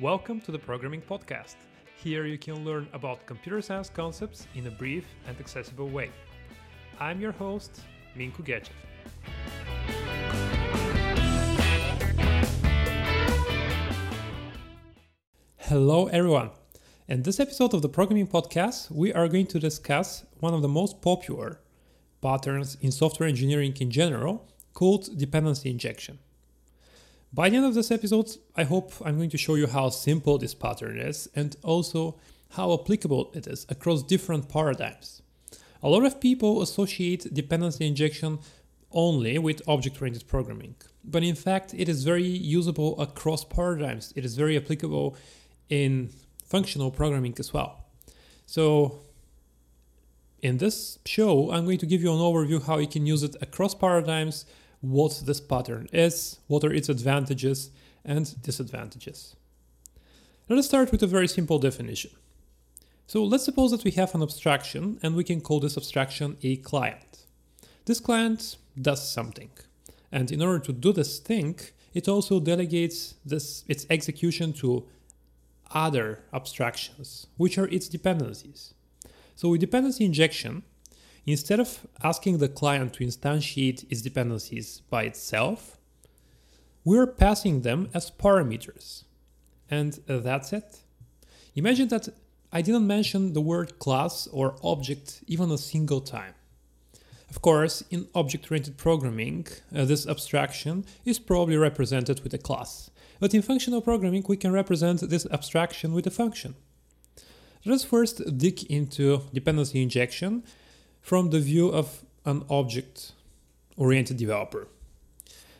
Welcome to the Programming Podcast. Here you can learn about computer science concepts in a brief and accessible way. I'm your host, Minko Gechev. Hello, everyone. In this episode of the Programming Podcast, we are going to discuss one of the most popular patterns in software engineering in general called dependency injection. By the end of this episode, I hope I'm going to show you how simple this pattern is and also how applicable it is across different paradigms. A lot of people associate dependency injection only with object oriented programming, but in fact, it is very usable across paradigms. It is very applicable in functional programming as well. So, in this show, I'm going to give you an overview how you can use it across paradigms what this pattern is, what are its advantages and disadvantages. Let us start with a very simple definition. So let's suppose that we have an abstraction and we can call this abstraction a client. This client does something. And in order to do this thing, it also delegates this its execution to other abstractions, which are its dependencies. So with dependency injection, Instead of asking the client to instantiate its dependencies by itself, we're passing them as parameters. And that's it. Imagine that I didn't mention the word class or object even a single time. Of course, in object oriented programming, uh, this abstraction is probably represented with a class. But in functional programming, we can represent this abstraction with a function. Let us first dig into dependency injection from the view of an object oriented developer.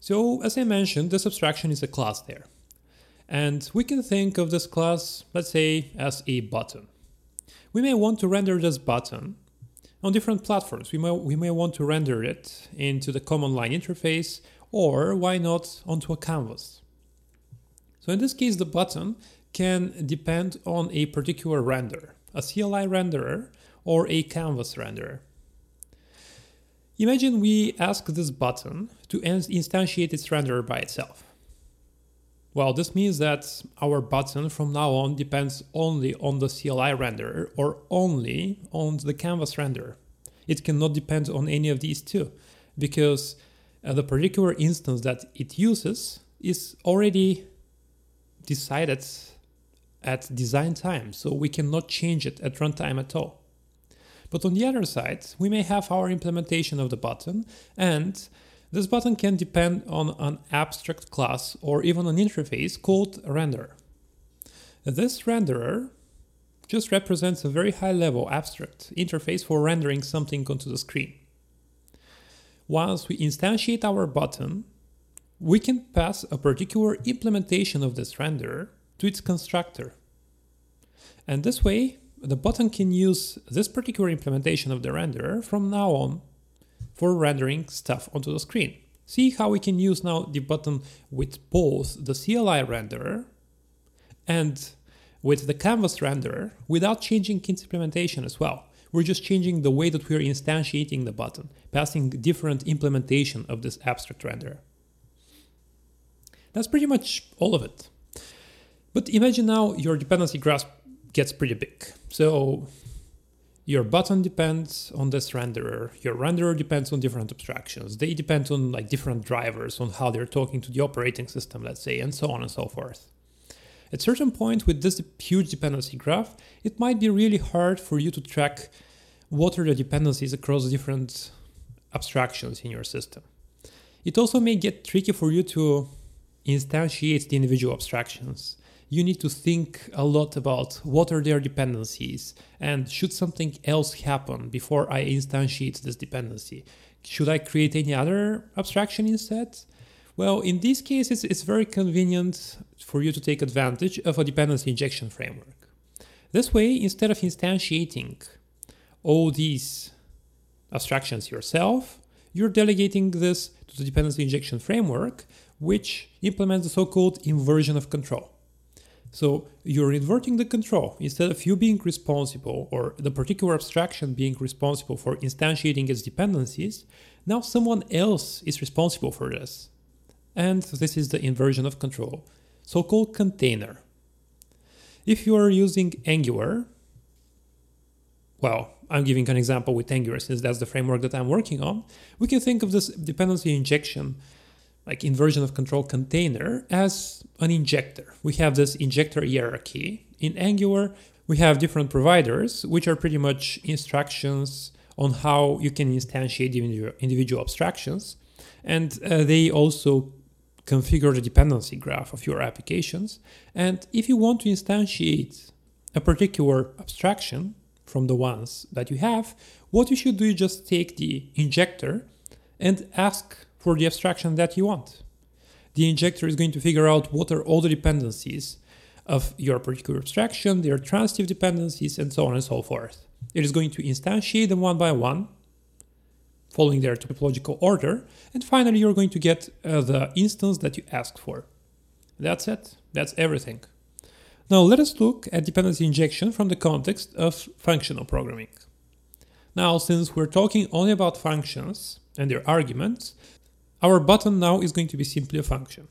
So, as I mentioned, this abstraction is a class there. And we can think of this class, let's say, as a button. We may want to render this button on different platforms. We may, we may want to render it into the command line interface, or why not onto a canvas. So, in this case, the button can depend on a particular render, a CLI renderer or a canvas renderer. Imagine we ask this button to instantiate its renderer by itself. Well, this means that our button from now on depends only on the CLI renderer or only on the canvas renderer. It cannot depend on any of these two because uh, the particular instance that it uses is already decided at design time, so we cannot change it at runtime at all. But on the other side, we may have our implementation of the button, and this button can depend on an abstract class or even an interface called renderer. This renderer just represents a very high level abstract interface for rendering something onto the screen. Once we instantiate our button, we can pass a particular implementation of this renderer to its constructor. And this way, the button can use this particular implementation of the renderer from now on for rendering stuff onto the screen. See how we can use now the button with both the CLI renderer and with the canvas renderer without changing its implementation as well. We're just changing the way that we're instantiating the button, passing different implementation of this abstract renderer. That's pretty much all of it. But imagine now your dependency graph gets pretty big. So your button depends on this renderer. Your renderer depends on different abstractions. They depend on like different drivers on how they're talking to the operating system, let's say, and so on and so forth. At certain point with this huge dependency graph, it might be really hard for you to track what are the dependencies across different abstractions in your system. It also may get tricky for you to instantiate the individual abstractions you need to think a lot about what are their dependencies and should something else happen before I instantiate this dependency? Should I create any other abstraction instead? Well, in these cases, it's very convenient for you to take advantage of a dependency injection framework. This way, instead of instantiating all these abstractions yourself, you're delegating this to the dependency injection framework, which implements the so called inversion of control. So you're inverting the control. Instead of you being responsible or the particular abstraction being responsible for instantiating its dependencies, now someone else is responsible for this. And this is the inversion of control, so called container. If you are using Angular, well, I'm giving an example with Angular since that's the framework that I'm working on. We can think of this dependency injection, like inversion of control container, as an injector. We have this injector hierarchy. In Angular, we have different providers, which are pretty much instructions on how you can instantiate individual abstractions. And uh, they also configure the dependency graph of your applications. And if you want to instantiate a particular abstraction from the ones that you have, what you should do is just take the injector and ask for the abstraction that you want. The injector is going to figure out what are all the dependencies of your particular abstraction, their transitive dependencies, and so on and so forth. It is going to instantiate them one by one, following their topological order, and finally you're going to get uh, the instance that you asked for. That's it. That's everything. Now let us look at dependency injection from the context of functional programming. Now, since we're talking only about functions and their arguments, our button now is going to be simply a function.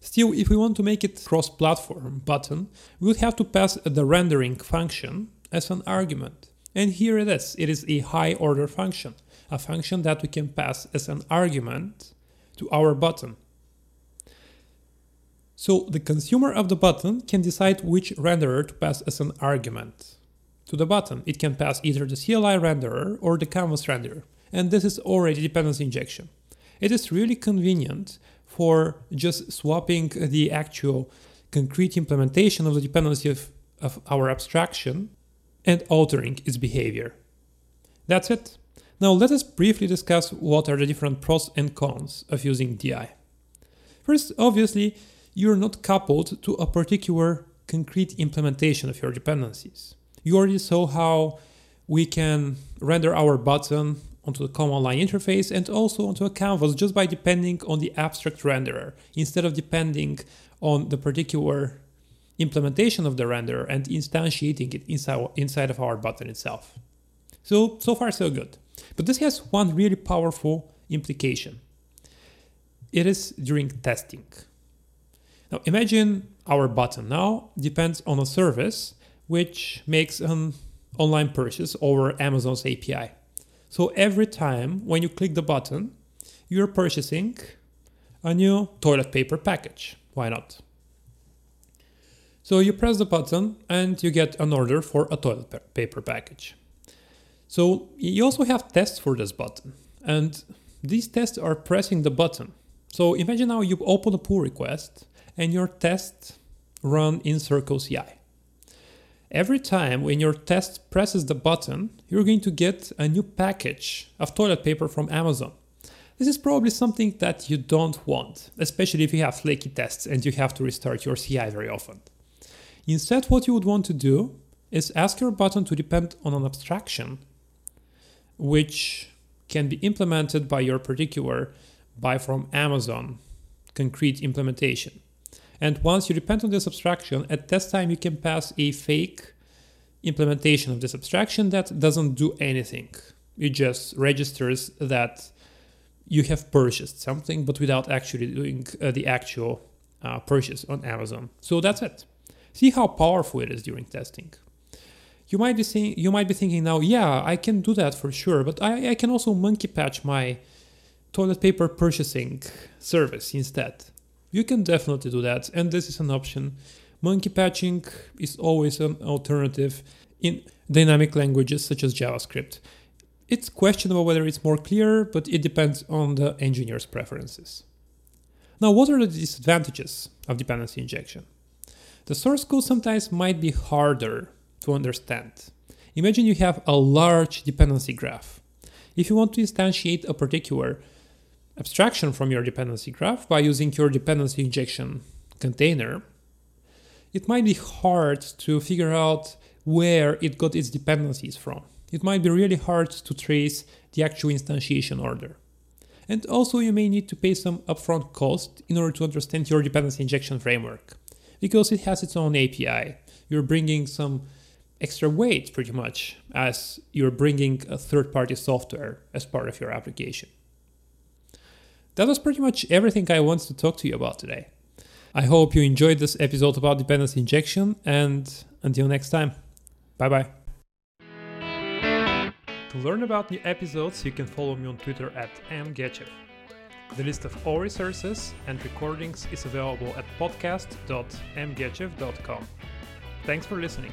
Still, if we want to make it cross-platform button, we would have to pass the rendering function as an argument. And here it is. It is a high order function, a function that we can pass as an argument to our button. So the consumer of the button can decide which renderer to pass as an argument to the button. It can pass either the CLI renderer or the canvas renderer. And this is already dependency injection. It is really convenient for just swapping the actual concrete implementation of the dependency of, of our abstraction and altering its behavior. That's it. Now let us briefly discuss what are the different pros and cons of using DI. First, obviously, you're not coupled to a particular concrete implementation of your dependencies. You already saw how we can render our button onto the command line interface and also onto a canvas just by depending on the abstract renderer instead of depending on the particular implementation of the renderer and instantiating it inside, inside of our button itself. So, so far so good. But this has one really powerful implication. It is during testing. Now imagine our button now depends on a service which makes an online purchase over Amazon's API. So every time when you click the button, you're purchasing a new toilet paper package. Why not? So you press the button and you get an order for a toilet paper package. So you also have tests for this button and these tests are pressing the button. So imagine now you open a pull request and your tests run in Circle CI. Every time when your test presses the button, you're going to get a new package of toilet paper from Amazon. This is probably something that you don't want, especially if you have flaky tests and you have to restart your CI very often. Instead, what you would want to do is ask your button to depend on an abstraction which can be implemented by your particular buy from Amazon concrete implementation. And once you depend on this abstraction, at test time you can pass a fake implementation of this abstraction that doesn't do anything. It just registers that you have purchased something, but without actually doing uh, the actual uh, purchase on Amazon. So that's it. See how powerful it is during testing. You might be saying, you might be thinking now, yeah, I can do that for sure, but I, I can also monkey patch my toilet paper purchasing service instead. You can definitely do that, and this is an option. Monkey patching is always an alternative in dynamic languages such as JavaScript. It's questionable whether it's more clear, but it depends on the engineer's preferences. Now, what are the disadvantages of dependency injection? The source code sometimes might be harder to understand. Imagine you have a large dependency graph. If you want to instantiate a particular abstraction from your dependency graph by using your dependency injection container, it might be hard to figure out where it got its dependencies from. It might be really hard to trace the actual instantiation order. And also you may need to pay some upfront cost in order to understand your dependency injection framework. Because it has its own API. You're bringing some extra weight pretty much as you're bringing a third party software as part of your application that was pretty much everything I wanted to talk to you about today. I hope you enjoyed this episode about dependency injection, and until next time, bye bye. To learn about new episodes, you can follow me on Twitter at mgechev. The list of all resources and recordings is available at podcast.mgechev.com. Thanks for listening.